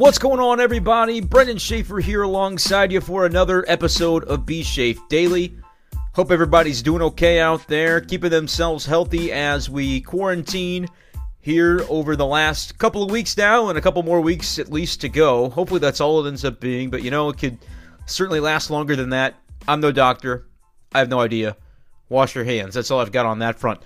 What's going on, everybody? Brendan Schaefer here alongside you for another episode of B Schaefer Daily. Hope everybody's doing okay out there, keeping themselves healthy as we quarantine here over the last couple of weeks now, and a couple more weeks at least to go. Hopefully, that's all it ends up being, but you know, it could certainly last longer than that. I'm no doctor. I have no idea. Wash your hands. That's all I've got on that front.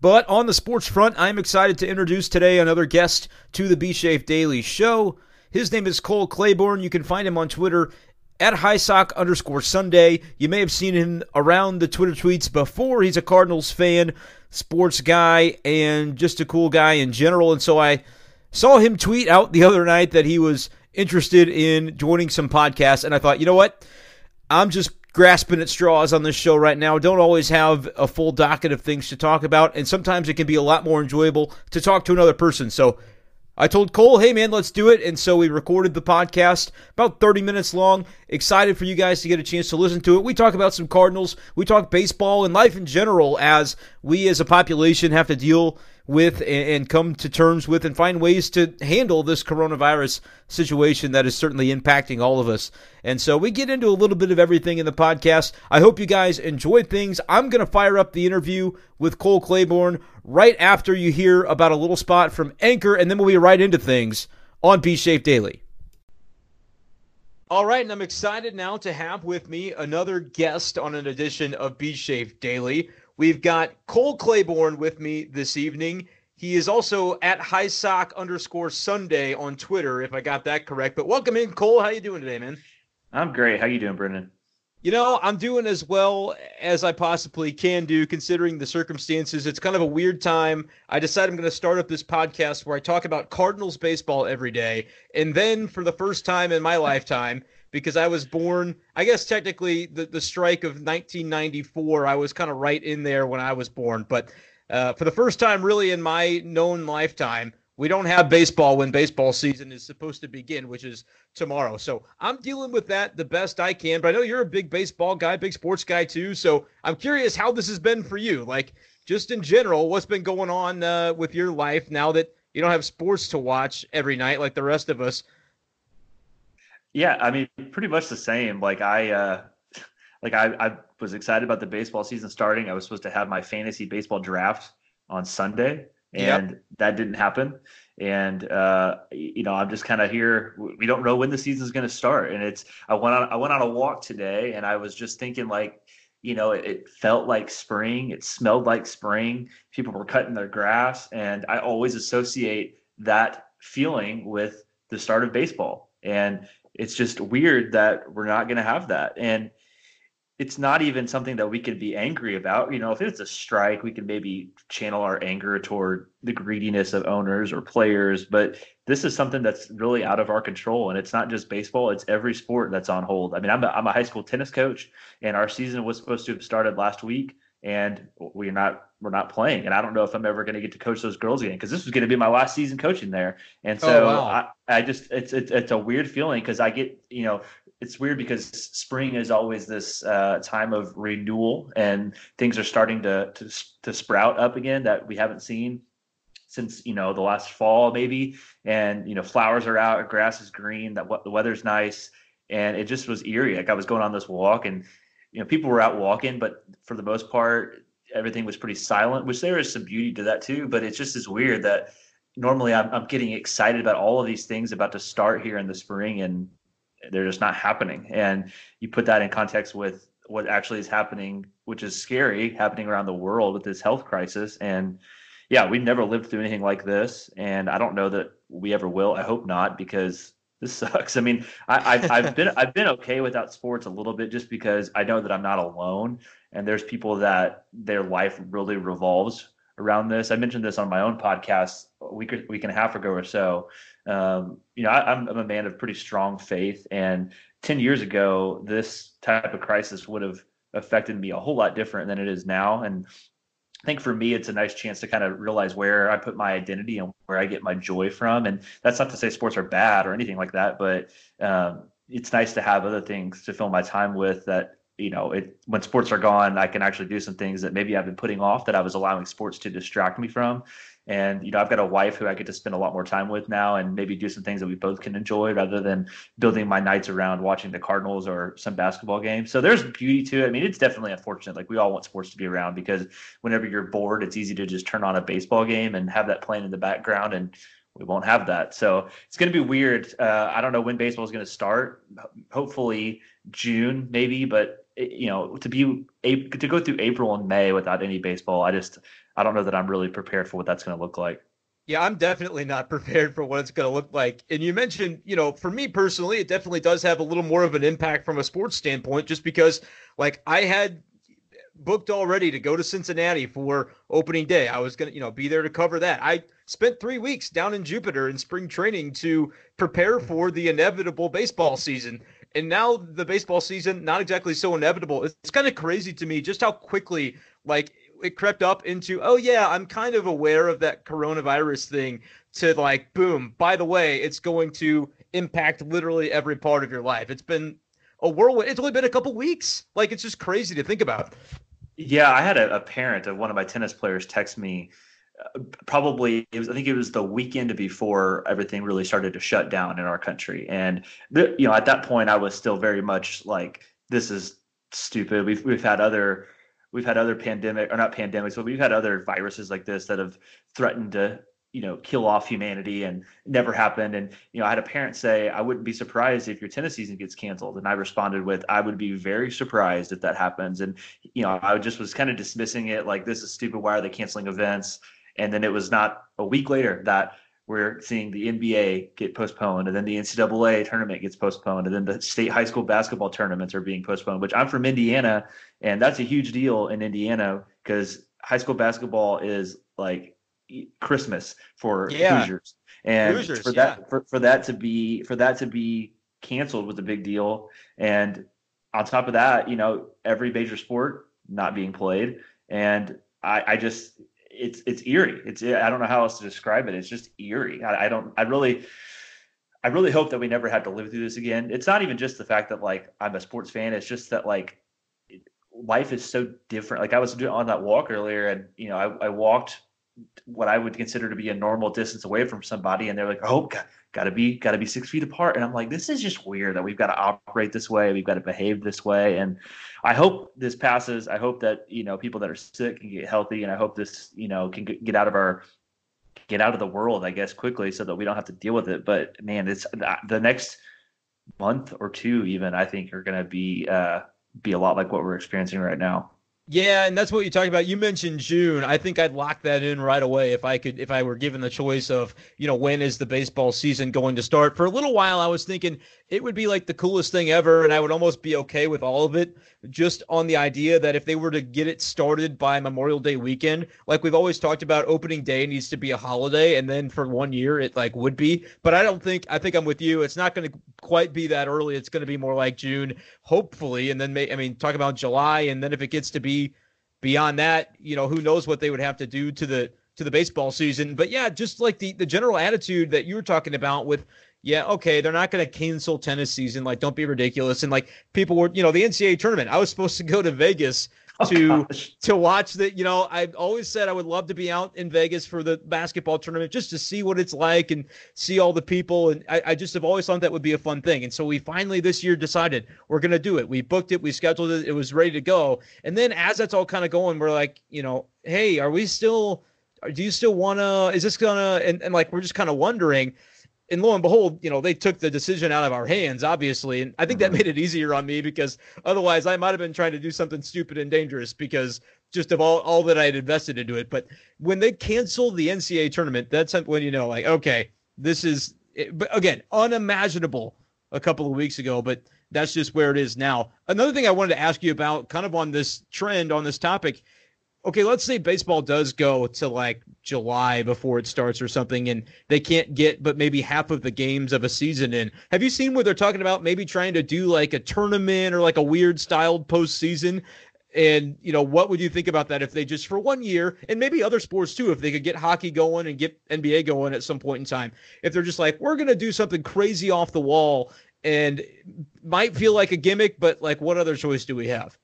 But on the sports front, I'm excited to introduce today another guest to the B Shafe Daily Show. His name is Cole Claiborne. You can find him on Twitter at highsock underscore Sunday. You may have seen him around the Twitter tweets before. He's a Cardinals fan, sports guy, and just a cool guy in general. And so I saw him tweet out the other night that he was interested in joining some podcasts. And I thought, you know what? I'm just grasping at straws on this show right now. Don't always have a full docket of things to talk about. And sometimes it can be a lot more enjoyable to talk to another person. So I told Cole, hey man, let's do it. And so we recorded the podcast about 30 minutes long. Excited for you guys to get a chance to listen to it. We talk about some Cardinals, we talk baseball and life in general as we as a population have to deal with and come to terms with and find ways to handle this coronavirus situation that is certainly impacting all of us. And so we get into a little bit of everything in the podcast. I hope you guys enjoy things. I'm going to fire up the interview with Cole Claiborne right after you hear about a little spot from Anchor, and then we'll be right into things on B Shape Daily. All right, and I'm excited now to have with me another guest on an edition of B Shape Daily. We've got Cole Claiborne with me this evening. He is also at highsock underscore Sunday on Twitter, if I got that correct. But welcome in, Cole. How you doing today, man? I'm great. How you doing, Brendan? You know, I'm doing as well as I possibly can do, considering the circumstances. It's kind of a weird time. I decided I'm going to start up this podcast where I talk about Cardinals baseball every day, and then for the first time in my lifetime, because I was born, I guess technically the, the strike of 1994, I was kind of right in there when I was born. But uh, for the first time, really, in my known lifetime, we don't have baseball when baseball season is supposed to begin, which is tomorrow. So I'm dealing with that the best I can. But I know you're a big baseball guy, big sports guy too. So I'm curious how this has been for you. Like, just in general, what's been going on uh, with your life now that you don't have sports to watch every night like the rest of us? Yeah, I mean, pretty much the same. Like I, uh, like I, I was excited about the baseball season starting. I was supposed to have my fantasy baseball draft on Sunday, and yep. that didn't happen. And uh, you know, I'm just kind of here. We don't know when the season's going to start, and it's. I went on. I went on a walk today, and I was just thinking, like, you know, it, it felt like spring. It smelled like spring. People were cutting their grass, and I always associate that feeling with the start of baseball. And it's just weird that we're not going to have that. And it's not even something that we could be angry about. You know, if it's a strike, we can maybe channel our anger toward the greediness of owners or players. But this is something that's really out of our control. And it's not just baseball, it's every sport that's on hold. I mean, I'm a, I'm a high school tennis coach, and our season was supposed to have started last week and we're not we're not playing. And i don't know if i'm ever going to get to coach those girls again because this was going to be my last season coaching there. And so oh, wow. I, I just it's, it's it's a weird feeling because i get you know it's weird because spring is always this uh, time of renewal and things are starting to, to to sprout up again that we haven't seen since you know the last fall maybe. And you know flowers are out grass is green that the weather's nice. And it just was eerie. Like i was going on this walk and you know, people were out walking, but for the most part, everything was pretty silent, which there is some beauty to that too. But it's just as weird that normally I'm, I'm getting excited about all of these things about to start here in the spring and they're just not happening. And you put that in context with what actually is happening, which is scary, happening around the world with this health crisis. And yeah, we've never lived through anything like this. And I don't know that we ever will. I hope not, because this sucks. I mean, I, have I've been I've been okay without sports a little bit just because I know that I'm not alone, and there's people that their life really revolves around this. I mentioned this on my own podcast a week week and a half ago or so. Um, you know, I, I'm, I'm a man of pretty strong faith, and ten years ago, this type of crisis would have affected me a whole lot different than it is now. And I think for me, it's a nice chance to kind of realize where I put my identity and where I get my joy from. And that's not to say sports are bad or anything like that, but um, it's nice to have other things to fill my time with that you know, it when sports are gone, I can actually do some things that maybe I've been putting off that I was allowing sports to distract me from. And you know, I've got a wife who I get to spend a lot more time with now, and maybe do some things that we both can enjoy, rather than building my nights around watching the Cardinals or some basketball game. So there's beauty to it. I mean, it's definitely unfortunate. Like we all want sports to be around because whenever you're bored, it's easy to just turn on a baseball game and have that playing in the background and we won't have that. So it's going to be weird. Uh, I don't know when baseball is going to start. Hopefully June, maybe. But you know, to be to go through April and May without any baseball, I just I don't know that I'm really prepared for what that's going to look like. Yeah, I'm definitely not prepared for what it's going to look like. And you mentioned, you know, for me personally, it definitely does have a little more of an impact from a sports standpoint, just because, like, I had booked already to go to Cincinnati for opening day. I was going to, you know, be there to cover that. I spent three weeks down in Jupiter in spring training to prepare mm-hmm. for the inevitable baseball season. And now the baseball season, not exactly so inevitable. It's kind of crazy to me just how quickly, like, it crept up into, oh, yeah, I'm kind of aware of that coronavirus thing to like, boom, by the way, it's going to impact literally every part of your life. It's been a whirlwind. It's only been a couple weeks. Like, it's just crazy to think about. Yeah, I had a, a parent of one of my tennis players text me uh, probably it was i think it was the weekend before everything really started to shut down in our country and you know at that point i was still very much like this is stupid we've we've had other we've had other pandemic or not pandemics but we've had other viruses like this that have threatened to you know kill off humanity and never happened. And you know i had a parent say i wouldn't be surprised if your tennis season gets canceled. And i responded with i would be very surprised if that happens. And you know i just was kind of dismissing it like this is stupid. Why are they canceling events? And then it was not a week later that we're seeing the NBA get postponed, and then the NCAA tournament gets postponed, and then the state high school basketball tournaments are being postponed. Which I'm from Indiana, and that's a huge deal in Indiana because high school basketball is like Christmas for yeah. Hoosiers, and Hoosiers, for that yeah. for, for that to be for that to be canceled was a big deal. And on top of that, you know, every major sport not being played, and I, I just it's it's eerie. It's I don't know how else to describe it. It's just eerie. I, I don't. I really. I really hope that we never have to live through this again. It's not even just the fact that like I'm a sports fan. It's just that like life is so different. Like I was doing on that walk earlier, and you know I, I walked what I would consider to be a normal distance away from somebody, and they're like, "Oh, got, to be got to be six feet apart," and I'm like, "This is just weird that we've got to operate this way, we've got to behave this way." And I hope this passes. I hope that you know people that are sick can get healthy, and I hope this you know can get out of our get out of the world, I guess, quickly, so that we don't have to deal with it. But man, it's the next month or two, even I think, are going to be uh, be a lot like what we're experiencing right now. Yeah, and that's what you talked about. You mentioned June. I think I'd lock that in right away if I could if I were given the choice of, you know, when is the baseball season going to start. For a little while I was thinking it would be like the coolest thing ever and I would almost be okay with all of it just on the idea that if they were to get it started by Memorial Day weekend, like we've always talked about opening day needs to be a holiday and then for one year it like would be, but I don't think I think I'm with you. It's not going to quite be that early. It's going to be more like June, hopefully, and then may, I mean talk about July and then if it gets to be beyond that, you know, who knows what they would have to do to the to the baseball season. But yeah, just like the the general attitude that you were talking about with yeah, okay, they're not going to cancel tennis season. Like, don't be ridiculous. And like, people were, you know, the NCAA tournament. I was supposed to go to Vegas Oh, to oh, to watch the. You know, I've always said I would love to be out in Vegas for the basketball tournament just to see what it's like and see all the people. And I, I just have always thought that would be a fun thing. And so we finally this year decided we're going to do it. We booked it. We scheduled it. It was ready to go. And then as that's all kind of going, we're like, you know, hey, are we still? Do you still want to? Is this gonna? And, and like, we're just kind of wondering and lo and behold, you know, they took the decision out of our hands, obviously. And I think that mm-hmm. made it easier on me because otherwise I might have been trying to do something stupid and dangerous because just of all, all that I had invested into it. But when they canceled the NCAA tournament, that's when you know, like, okay, this is, but again, unimaginable a couple of weeks ago, but that's just where it is now. Another thing I wanted to ask you about, kind of on this trend, on this topic, okay, let's say baseball does go to like July before it starts or something, and they can't get but maybe half of the games of a season in. Have you seen where they're talking about maybe trying to do like a tournament or like a weird styled postseason? And you know, what would you think about that if they just for one year, and maybe other sports too, if they could get hockey going and get NBA going at some point in time, if they're just like, we're gonna do something crazy off the wall and might feel like a gimmick, but like what other choice do we have?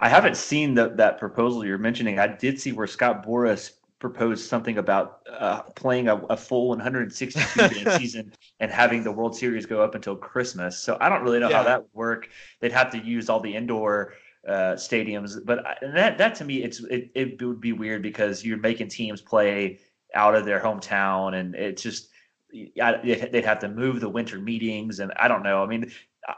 I haven't seen the, that proposal you're mentioning. I did see where Scott Boras proposed something about uh, playing a, a, full 162 game season and having the World Series go up until Christmas. So I don't really know yeah. how that would work. They'd have to use all the indoor uh, stadiums, but that that to me, it's it, it would be weird because you're making teams play out of their hometown, and it's just they'd have to move the winter meetings, and I don't know. I mean,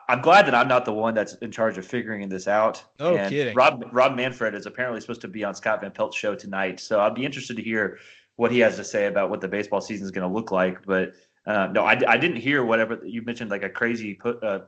I'm glad that I'm not the one that's in charge of figuring this out. No and kidding. Rob Rob Manfred is apparently supposed to be on Scott Van Pelt's show tonight, so I'd be interested to hear what he has to say about what the baseball season is going to look like. But uh, no, I, I didn't hear whatever you mentioned, like a crazy put, uh,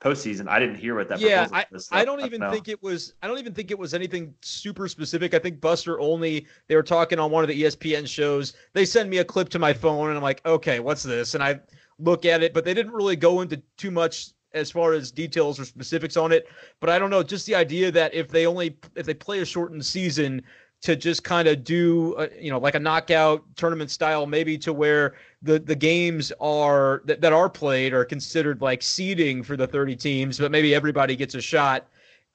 postseason. I didn't hear what that. Yeah, I, I don't even I don't think it was. I don't even think it was anything super specific. I think Buster Olney They were talking on one of the ESPN shows. They send me a clip to my phone, and I'm like, okay, what's this? And I look at it, but they didn't really go into too much as far as details or specifics on it. But I don't know, just the idea that if they only if they play a shortened season, to just kind of do a, you know like a knockout tournament style maybe to where the the games are that, that are played are considered like seeding for the 30 teams but maybe everybody gets a shot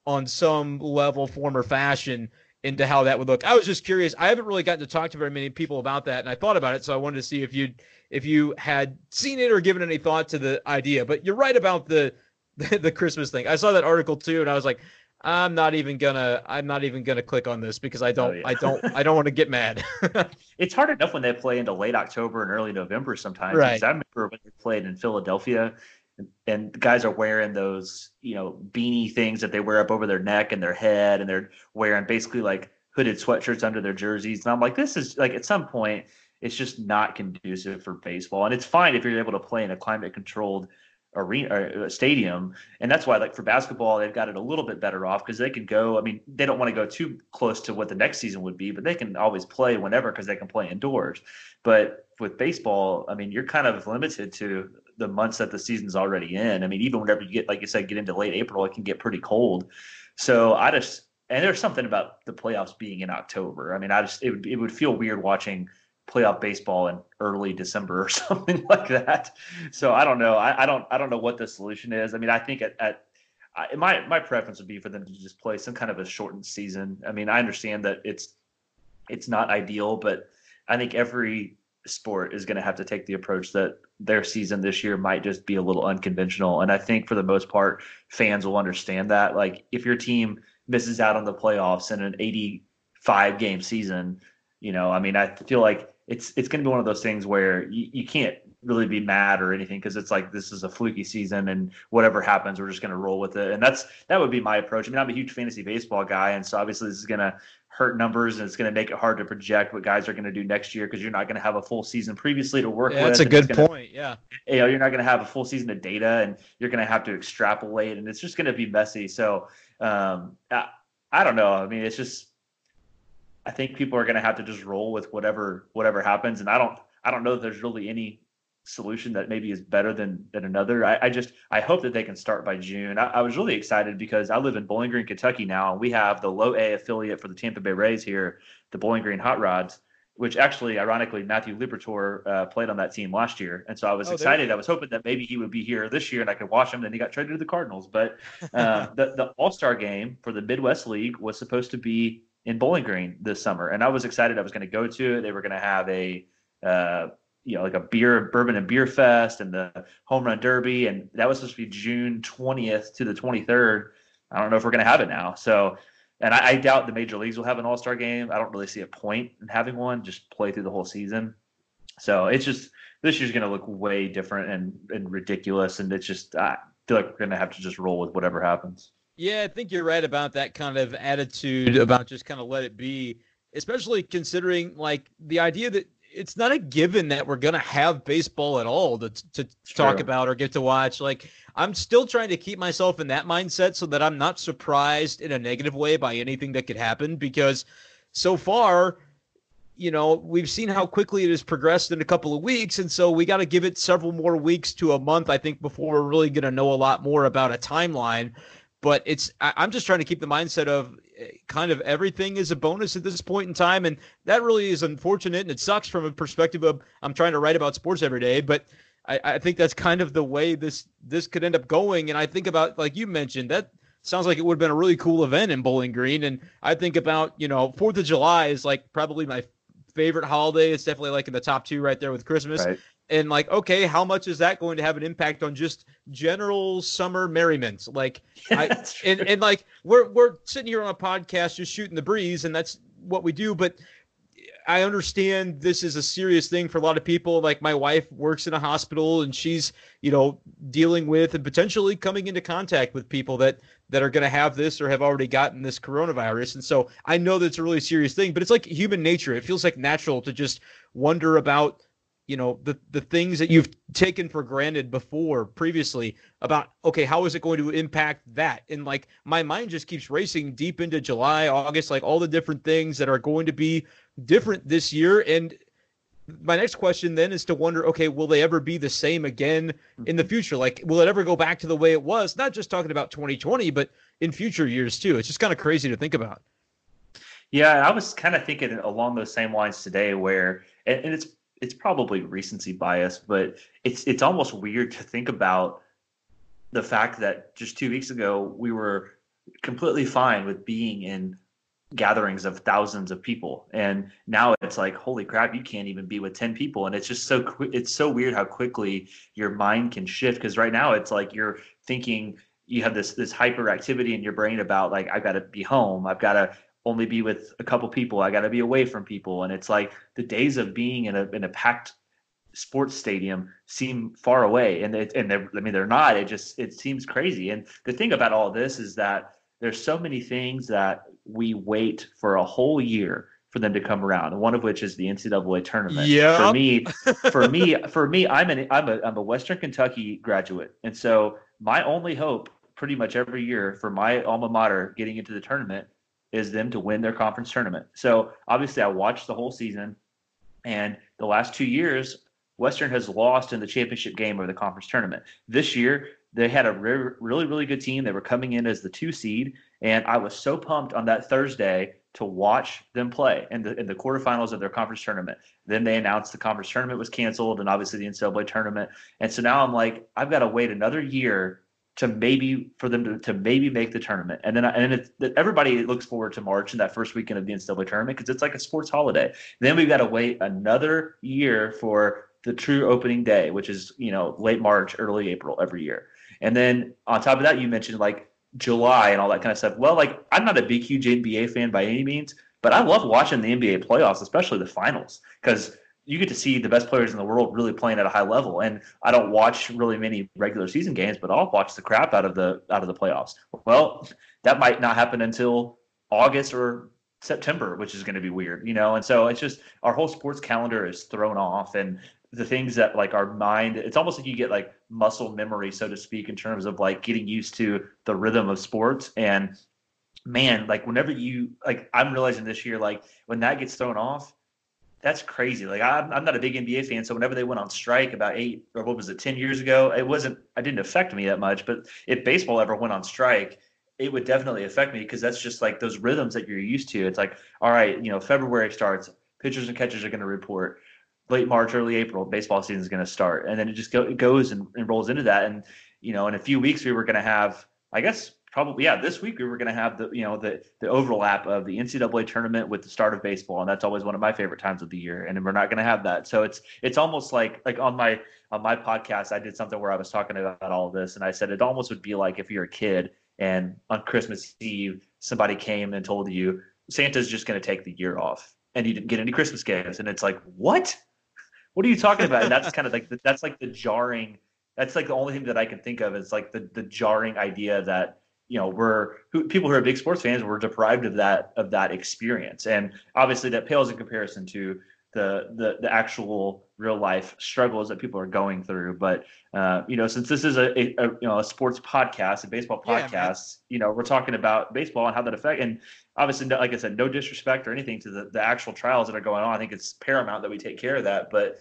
on some level form or fashion into how that would look. I was just curious. I haven't really gotten to talk to very many people about that and i thought about it so i wanted to see if you if you had seen it or given any thought to the idea but you're right about the the, the christmas thing. I saw that article too and i was like I'm not even gonna I'm not even gonna click on this because I oh, don't oh, yeah. I don't I don't want to get mad. it's hard enough when they play into late October and early November sometimes. Right. I remember when they played in Philadelphia and, and the guys are wearing those, you know, beanie things that they wear up over their neck and their head and they're wearing basically like hooded sweatshirts under their jerseys. And I'm like, this is like at some point it's just not conducive for baseball. And it's fine if you're able to play in a climate controlled arena or uh, stadium and that's why like for basketball they've got it a little bit better off because they can go i mean they don't want to go too close to what the next season would be but they can always play whenever because they can play indoors. But with baseball i mean you're kind of limited to the months that the season's already in. I mean even whenever you get like you said get into late april it can get pretty cold. So i just and there's something about the playoffs being in october. I mean i just it would, it would feel weird watching playoff baseball in early December or something like that. So I don't know. I, I don't I don't know what the solution is. I mean, I think at, at I, my my preference would be for them to just play some kind of a shortened season. I mean, I understand that it's it's not ideal, but I think every sport is going to have to take the approach that their season this year might just be a little unconventional. And I think for the most part, fans will understand that. Like if your team misses out on the playoffs in an 85 game season, you know, I mean, I feel like it's it's going to be one of those things where you, you can't really be mad or anything because it's like this is a fluky season and whatever happens we're just going to roll with it and that's that would be my approach i mean i'm a huge fantasy baseball guy and so obviously this is going to hurt numbers and it's going to make it hard to project what guys are going to do next year because you're not going to have a full season previously to work yeah, with. That's a good gonna, point. Yeah. You know, you're not going to have a full season of data and you're going to have to extrapolate and it's just going to be messy. So, um, I, I don't know. I mean, it's just, I think people are going to have to just roll with whatever whatever happens. And I don't I don't know that there's really any solution that maybe is better than than another. I, I just I hope that they can start by June. I, I, was really excited because I live in Bowling Green, Kentucky now, and we have the low A affiliate for the Tampa Bay Rays here, the Bowling Green Hot Rods. Which actually, ironically, Matthew Liberatore uh, played on that team last year, and so I was oh, excited. I was hoping that maybe he would be here this year and I could watch him. Then he got traded to the Cardinals, but uh, the the All Star game for the Midwest League was supposed to be in Bowling Green this summer, and I was excited. I was going to go to it. They were going to have a uh, you know like a beer bourbon and beer fest and the home run derby, and that was supposed to be June twentieth to the twenty third. I don't know if we're going to have it now. So, and I, I doubt the major leagues will have an All Star game. I don't really see a point in having one. Just play through the whole season. So it's just this year's going to look way different and and ridiculous, and it's just I feel like we're going to have to just roll with whatever happens. Yeah, I think you're right about that kind of attitude about just kind of let it be, especially considering like the idea that it's not a given that we're going to have baseball at all to, to talk about or get to watch. Like, I'm still trying to keep myself in that mindset so that I'm not surprised in a negative way by anything that could happen because so far, you know, we've seen how quickly it has progressed in a couple of weeks. And so we got to give it several more weeks to a month, I think, before we're really going to know a lot more about a timeline but it's I, am just trying to keep the mindset of eh, kind of everything is a bonus at this point in time and that really is unfortunate and it sucks from a perspective of i'm trying to write about sports every day but I, I think that's kind of the way this this could end up going. And I think about like you mentioned that sounds like it would have been a really cool event in Bowling Green. And I think about you know Fourth of July is like probably my favorite holiday. It's definitely like in the top two right there with Christmas. Right. And like, okay, how much is that going to have an impact on just general summer merriment? Like, I, and and like we're we're sitting here on a podcast just shooting the breeze, and that's what we do. But I understand this is a serious thing for a lot of people. Like my wife works in a hospital and she's, you know, dealing with and potentially coming into contact with people that that are going to have this or have already gotten this coronavirus. And so I know that's a really serious thing, but it's like human nature. It feels like natural to just wonder about you know the the things that you've taken for granted before previously about okay how is it going to impact that and like my mind just keeps racing deep into july august like all the different things that are going to be different this year. And my next question then is to wonder okay, will they ever be the same again in the future? Like, will it ever go back to the way it was? Not just talking about 2020, but in future years too. It's just kind of crazy to think about. Yeah, I was kind of thinking along those same lines today, where and, it's it's probably recency bias, but it's it's almost weird to think about the fact that just two weeks ago we were completely fine with being in gatherings of thousands of people. And now it's like holy crap you can't even be with 10 people. And it's just so it's so weird how quickly your mind can shift. Because right now it's like you're thinking you have this this hyperactivity in your brain about like i've got to be home. I've got to only be with a couple people i got to be away from people and it's like the days of being in a in a packed sports stadium seem far away and it, and they're, i mean they're not it just it seems crazy and the thing about all this is that there's so many things that we wait for a whole year for them to come around. One of which is the NCAA tournament. Yeah. For me, for me, for me, I'm an I'm a I'm a Western Kentucky graduate, and so my only hope, pretty much every year, for my alma mater getting into the tournament is them to win their conference tournament. So obviously, I watched the whole season, and the last two years, Western has lost in the championship game of the conference tournament. This year, they had a re- really, really good team. They were coming in as the two seed, and I was so pumped on that Thursday to watch them play in the in the quarterfinals of their conference tournament. Then they announced the conference tournament was canceled, and obviously the NCAA tournament. And so now I'm like, I've got to wait another year to maybe for them to, to maybe make the tournament. And then and it's, everybody looks forward to March and that first weekend of the NCAA tournament because it's like a sports holiday. Then we've got to wait another year for the true opening day, which is you know late March, early April every year. And then on top of that, you mentioned like July and all that kind of stuff. Well, like I'm not a big huge NBA fan by any means, but I love watching the NBA playoffs, especially the finals, because you get to see the best players in the world really playing at a high level. And I don't watch really many regular season games, but I'll watch the crap out of the out of the playoffs. Well, that might not happen until August or September, which is going to be weird, you know. And so it's just our whole sports calendar is thrown off, and the things that like our mind it's almost like you get like muscle memory so to speak in terms of like getting used to the rhythm of sports and man like whenever you like i'm realizing this year like when that gets thrown off that's crazy like i'm, I'm not a big nba fan so whenever they went on strike about eight or what was it 10 years ago it wasn't i didn't affect me that much but if baseball ever went on strike it would definitely affect me because that's just like those rhythms that you're used to it's like all right you know february starts pitchers and catchers are going to report late March, early April, baseball season is going to start, and then it just go, it goes and, and rolls into that. And you know, in a few weeks, we were going to have, I guess, probably yeah, this week we were going to have the you know the the overlap of the NCAA tournament with the start of baseball, and that's always one of my favorite times of the year. And we're not going to have that, so it's it's almost like like on my on my podcast, I did something where I was talking about all of this, and I said it almost would be like if you're a kid and on Christmas Eve somebody came and told you Santa's just going to take the year off and you didn't get any Christmas gifts, and it's like what? what are you talking about? And that's kind of like the, that's like the jarring. That's like the only thing that I can think of is like the the jarring idea that you know we're who, people who are big sports fans were deprived of that of that experience, and obviously that pales in comparison to the the the actual real life struggles that people are going through. But uh, you know, since this is a, a, a, you know a sports podcast, a baseball podcast, yeah, you know, we're talking about baseball and how that affect. And obviously, like I said, no disrespect or anything to the, the actual trials that are going on. I think it's paramount that we take care of that. But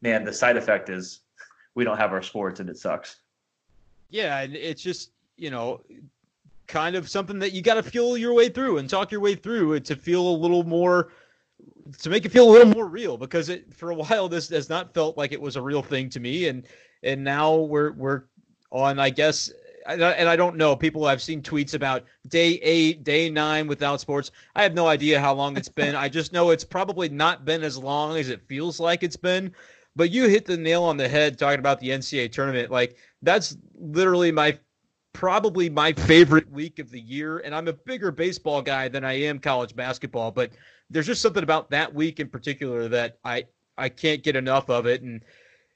man, the side effect is we don't have our sports and it sucks. Yeah, and it's just you know kind of something that you got to feel your way through and talk your way through to feel a little more to make it feel a little more real because it for a while this has not felt like it was a real thing to me. And and now we're we're on I guess and I don't know people I've seen tweets about day 8 day 9 without sports. I have no idea how long it's been. I just know it's probably not been as long as it feels like it's been. But you hit the nail on the head talking about the NCAA tournament. Like that's literally my probably my favorite week of the year and I'm a bigger baseball guy than I am college basketball but there's just something about that week in particular that I I can't get enough of it. And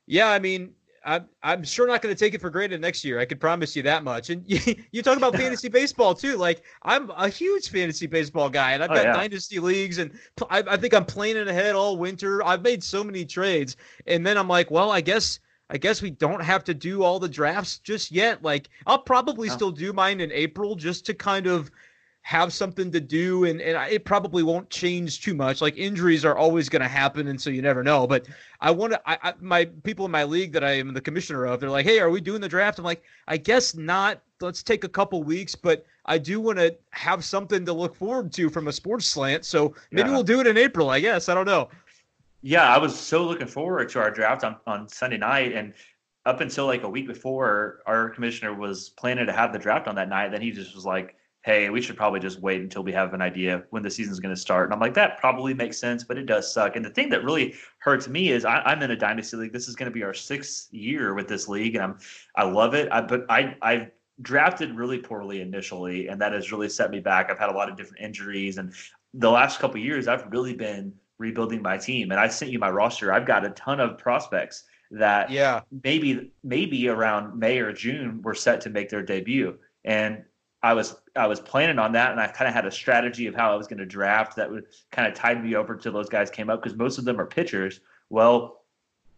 yeah, I mean, I'm I'm sure not going to take it for granted next year. I can promise you that much. And you, you talk about fantasy baseball too. Like I'm a huge fantasy baseball guy, and I've oh, got yeah. dynasty leagues, and I, I think I'm planning ahead all winter. I've made so many trades, and then I'm like, well, I guess. I guess we don't have to do all the drafts just yet. Like I'll probably oh. still do mine in April just to kind of have something to do and, and it probably won't change too much like injuries are always going to happen and so you never know but i want to I, I, my people in my league that i am the commissioner of they're like hey are we doing the draft i'm like i guess not let's take a couple weeks but i do want to have something to look forward to from a sports slant so maybe yeah. we'll do it in april i guess i don't know yeah i was so looking forward to our draft on, on sunday night and up until like a week before our commissioner was planning to have the draft on that night then he just was like hey, we should probably just wait until we have an idea when the season's going to start. And I'm like, that probably makes sense, but it does suck. And the thing that really hurts me is I, am in a dynasty league. This is going to be our sixth year with this league, and I'm I love it. I, but I I've drafted really poorly initially, and that has really set me back. I've had a lot of different injuries, and the last couple years I've really been rebuilding my team. And I sent you my roster. I've got a ton of prospects that yeah maybe maybe around May or June were set to make their debut. And I was I was planning on that, and I kind of had a strategy of how I was going to draft that would kind of tide me over till those guys came up because most of them are pitchers. Well,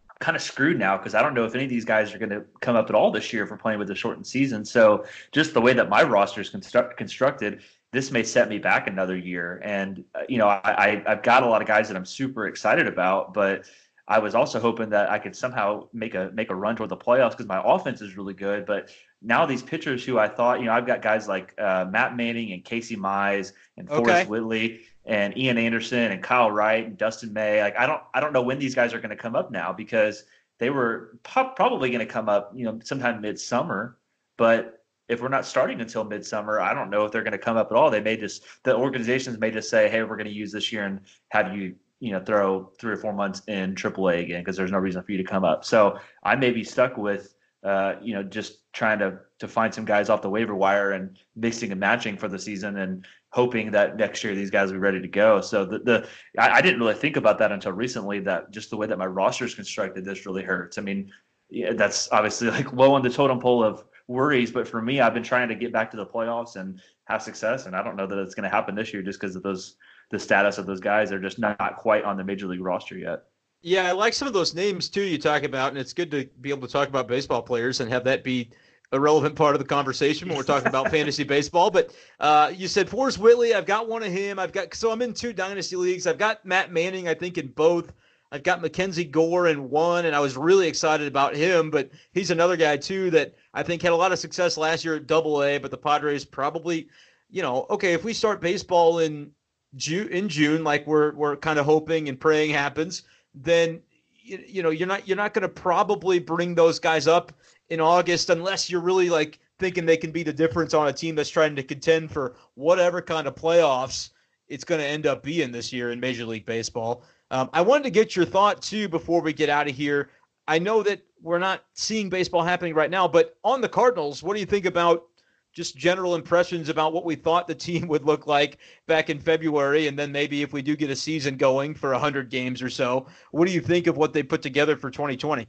I'm kind of screwed now because I don't know if any of these guys are going to come up at all this year for playing with a shortened season. So just the way that my roster is construct, constructed, this may set me back another year. And uh, you know, I, I've got a lot of guys that I'm super excited about, but I was also hoping that I could somehow make a make a run toward the playoffs because my offense is really good. But now these pitchers who I thought, you know, I've got guys like uh, Matt Manning and Casey Mize and Forrest okay. Whitley and Ian Anderson and Kyle Wright and Dustin May. Like I don't I don't know when these guys are going to come up now because they were po- probably going to come up, you know, sometime midsummer. But if we're not starting until midsummer, I don't know if they're going to come up at all. They may just the organizations may just say, "Hey, we're going to use this year and have you you know throw three or four months in AAA again because there's no reason for you to come up. So I may be stuck with uh, you know just trying to to find some guys off the waiver wire and mixing and matching for the season and hoping that next year these guys will be ready to go. So the the I, I didn't really think about that until recently. That just the way that my roster is constructed, this really hurts. I mean, yeah, that's obviously like low on the totem pole of worries. But for me, I've been trying to get back to the playoffs and have success, and I don't know that it's going to happen this year just because of those the status of those guys. They're just not quite on the major league roster yet. Yeah, I like some of those names too you talk about, and it's good to be able to talk about baseball players and have that be a relevant part of the conversation when we're talking about fantasy baseball. But uh, you said Forrest Whitley, I've got one of him. I've got so I'm in two dynasty leagues. I've got Matt Manning, I think, in both. I've got Mackenzie Gore in one, and I was really excited about him. But he's another guy too that I think had a lot of success last year at Double A. But the Padres probably, you know, okay, if we start baseball in June in June, like we're we're kind of hoping and praying happens, then you, you know you're not you're not going to probably bring those guys up in August unless you're really like thinking they can be the difference on a team that's trying to contend for whatever kind of playoffs it's going to end up being this year in Major League Baseball. Um, I wanted to get your thought too before we get out of here. I know that we're not seeing baseball happening right now, but on the Cardinals, what do you think about just general impressions about what we thought the team would look like back in February, and then maybe if we do get a season going for 100 games or so, what do you think of what they put together for 2020?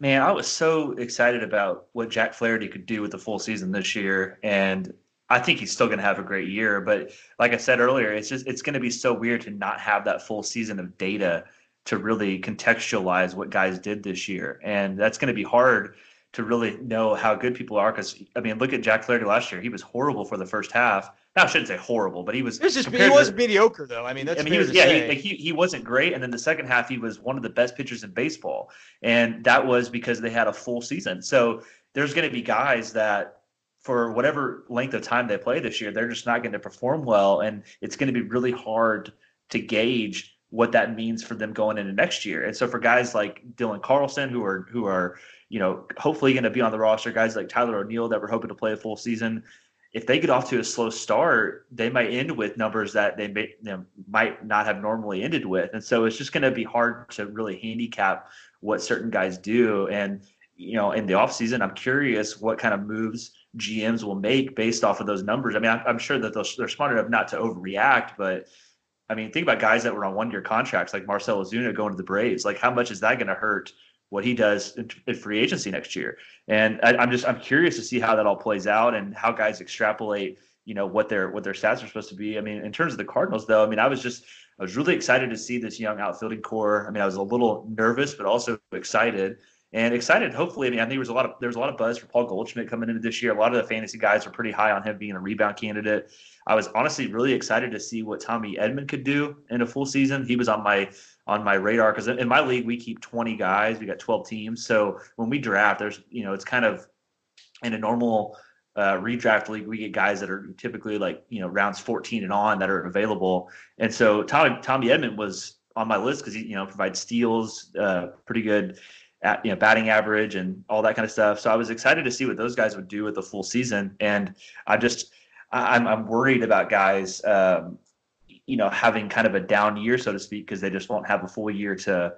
Man, I was so excited about what Jack Flaherty could do with the full season this year, and I think he's still going to have a great year. But like I said earlier, it's just it's going to be so weird to not have that full season of data to really contextualize what guys did this year, and that's going to be hard to really know how good people are. Because I mean, look at Jack Flaherty last year; he was horrible for the first half. Now I shouldn't say horrible, but he was. It was just he was to, mediocre though. I mean, that's I mean, he was yeah, he, like, he, he wasn't great, and then the second half he was one of the best pitchers in baseball, and that was because they had a full season. So there's going to be guys that. For whatever length of time they play this year, they're just not going to perform well, and it's going to be really hard to gauge what that means for them going into next year. And so for guys like Dylan Carlson, who are who are you know hopefully going to be on the roster, guys like Tyler O'Neill that we're hoping to play a full season. If they get off to a slow start, they might end with numbers that they may, you know, might not have normally ended with, and so it's just going to be hard to really handicap what certain guys do. And you know, in the offseason, I'm curious what kind of moves GMs will make based off of those numbers. I mean, I'm, sure that they're smart enough not to overreact, but I mean, think about guys that were on one year contracts like Marcell Ozuna going to the Braves. Like, how much is that going to hurt what he does in, in, free agency next year? And I, I'm just I'm curious to see how that all plays out and how guys extrapolate. You know what their what their stats are supposed to be. I mean, in terms of the Cardinals, though, I mean, I was just I was really excited to see this young outfielding core. I mean, I was a little nervous, but also excited and excited. Hopefully, I mean, I think there was a lot of there was a lot of buzz for Paul Goldschmidt coming into this year. A lot of the fantasy guys were pretty high on him being a rebound candidate. I was honestly really excited to see what Tommy Edman could do in a full season. He was on my on my radar because in my league we keep 20 guys. We got 12 teams, so when we draft, there's you know it's kind of in a normal uh, redraft league, we get guys that are typically like you know rounds 14 and on that are available. And so Tommy Tommy Edman was on my list because he you know provides steals, uh, pretty good at, you know batting average and all that kind of stuff. So I was excited to see what those guys would do with the full season, and I just I'm I'm worried about guys, um, you know, having kind of a down year, so to speak, because they just won't have a full year to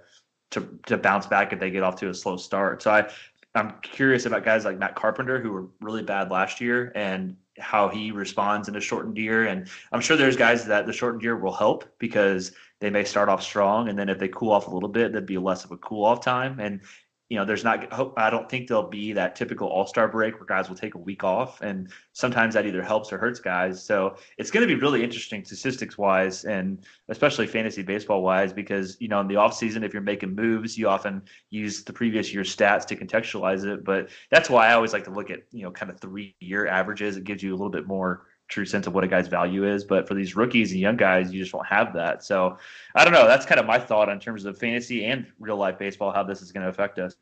to to bounce back if they get off to a slow start. So I I'm curious about guys like Matt Carpenter who were really bad last year and how he responds in a shortened year. And I'm sure there's guys that the shortened year will help because they may start off strong, and then if they cool off a little bit, there'd be less of a cool off time. And you know, there's not. I don't think there'll be that typical All Star break where guys will take a week off, and sometimes that either helps or hurts guys. So it's going to be really interesting statistics wise, and especially fantasy baseball wise, because you know, in the off season, if you're making moves, you often use the previous year's stats to contextualize it. But that's why I always like to look at you know, kind of three year averages. It gives you a little bit more true sense of what a guy's value is. But for these rookies and young guys, you just won't have that. So I don't know. That's kind of my thought in terms of fantasy and real life baseball, how this is going to affect us.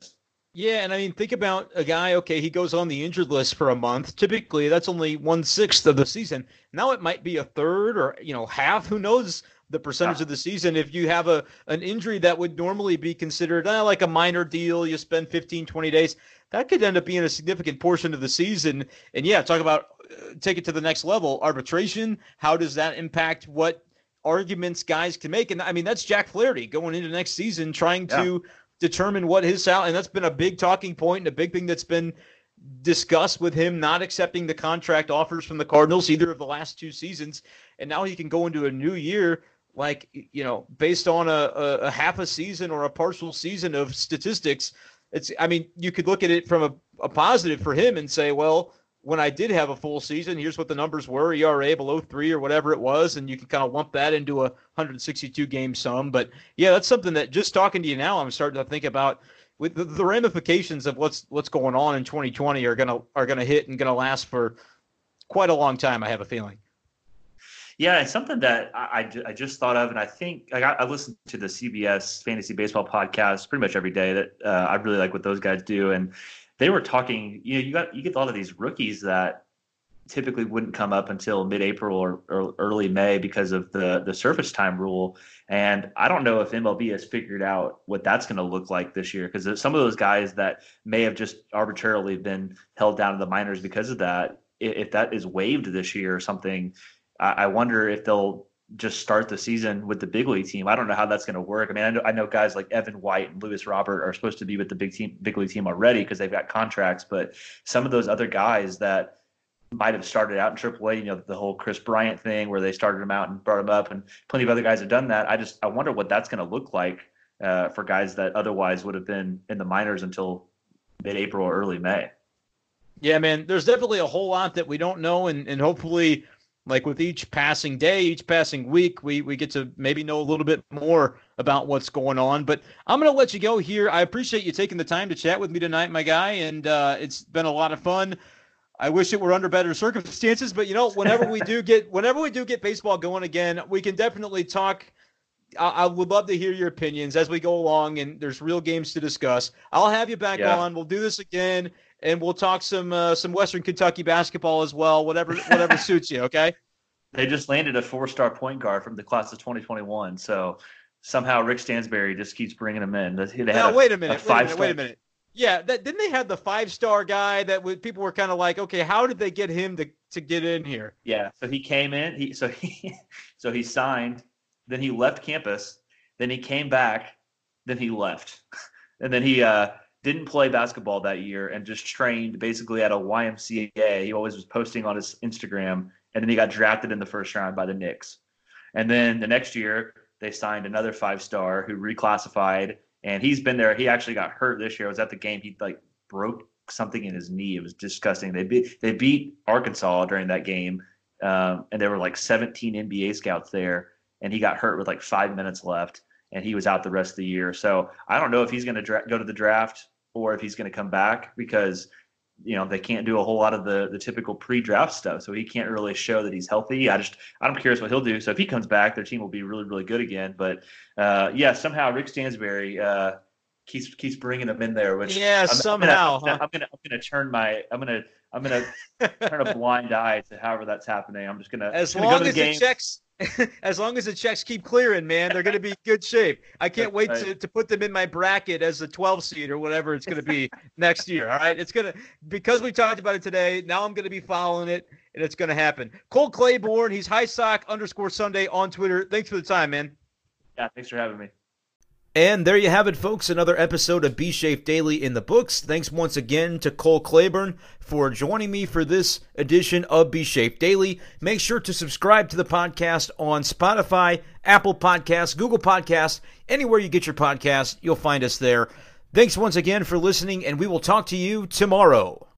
Yeah, and I mean, think about a guy. Okay, he goes on the injured list for a month. Typically, that's only one sixth of the season. Now it might be a third or you know half. Who knows the percentage yeah. of the season? If you have a an injury that would normally be considered eh, like a minor deal, you spend 15, 20 days. That could end up being a significant portion of the season. And yeah, talk about take it to the next level. Arbitration, how does that impact what arguments guys can make? And I mean, that's Jack Flaherty going into next season trying yeah. to determine what his salary, and that's been a big talking point and a big thing that's been discussed with him not accepting the contract offers from the Cardinals either of the last two seasons. And now he can go into a new year like you know based on a, a, a half a season or a partial season of statistics it's i mean you could look at it from a, a positive for him and say well when I did have a full season, here's what the numbers were ERA below three or whatever it was. And you can kind of lump that into a 162 game sum. But yeah, that's something that just talking to you now, I'm starting to think about with the, the ramifications of what's what's going on in 2020 are gonna are gonna hit and gonna last for quite a long time. I have a feeling. Yeah, it's something that I, I, I just thought of, and I think like I, I listen to the CBS Fantasy Baseball podcast pretty much every day. That uh, I really like what those guys do, and they were talking. You know, you got you get a lot of these rookies that typically wouldn't come up until mid-April or, or, early May because of the the service time rule. And I don't know if MLB has figured out what that's going to look like this year because some of those guys that may have just arbitrarily been held down to the minors because of that, if that is waived this year or something, I wonder if they'll just start the season with the big league team. I don't know how that's going to work. I mean, I know, I know guys like Evan White and Luis Robert are supposed to be with the big team, big league team already because they've got contracts. But some of those other guys that might have started out in AAA, you know, the whole Kris Bryant thing where they started him out and brought him up, and plenty of other guys have done that. I just I wonder what that's going to look like uh, for guys that otherwise would have been in the minors until mid-April or early May. Yeah, man, there's definitely a whole lot that we don't know, and and hopefully like with each passing day, each passing week, we, we get to maybe know a little bit more about what's going on. But I'm going to let you go here. I appreciate you taking the time to chat with me tonight, my guy, and uh, it's been a lot of fun. I wish it were under better circumstances, but you know, whenever we do get whenever we do get baseball going again, we can definitely talk. I, I, would love to hear your opinions as we go along, and there's real games to discuss. I'll have you back yeah. on. We'll do this again, and we'll talk some uh, some Western Kentucky basketball as well. Whatever whatever suits you. Okay. They just landed a four star point guard from the class of 2021, so somehow Rick Stansbury just keeps bringing him in. They now, a, wait a minute. Wait a minute. Wait a minute. Yeah, that, didn't they have the five star guy that w- people were kind of like, okay, how did they get him to, to get in here? Yeah, so he came in. He so he so he signed. Then he left campus. Then he came back. Then he left, and then he uh, didn't play basketball that year and just trained basically at a YMCA. He always was posting on his Instagram, and then he got drafted in the first round by the Knicks. And then the next year, they signed another five star who reclassified and he's been there. He actually got hurt this year. I was at the game. He like broke something in his knee. It was disgusting. They beat they beat Arkansas during that game, um, and there were like 17 NBA scouts there, and he got hurt with like five minutes left, and he was out the rest of the year. So I don't know if he's going to dra- go to the draft or if he's going to come back because you know they can't do a whole lot of the the typical pre-draft stuff. So he can't really show that he's healthy. I just i'm curious what he'll do. So if he comes back their team will be really really good again. But uh, yeah somehow rick stansbury uh, keeps keeps bringing him in there which yeah I'm, somehow I'm gonna, huh? I'm gonna, I'm gonna turn my i'm gonna i'm gonna turn a blind eye to however that's happening. I'm just gonna as gonna long go as it checks as long as the checks keep clearing, man, they're going to be good shape. I can't wait to, to put them in my bracket as a 12 seed or whatever it's going to be next year. All right. It's going to, because we talked about it today, now I'm going to be following it and it's going to happen. Cole Claiborne, he's high sock underscore Sunday on Twitter. Thanks for the time, man. Yeah. Thanks for having me. And there you have it, folks. Another episode of B Shape Daily in the books. Thanks once again to Cole Claiborne for joining me for this edition of B Shape Daily. Make sure to subscribe to the podcast on Spotify, Apple Podcasts, Google Podcasts, anywhere you get your podcast, you'll find us there. Thanks once again for listening, and we will talk to you tomorrow.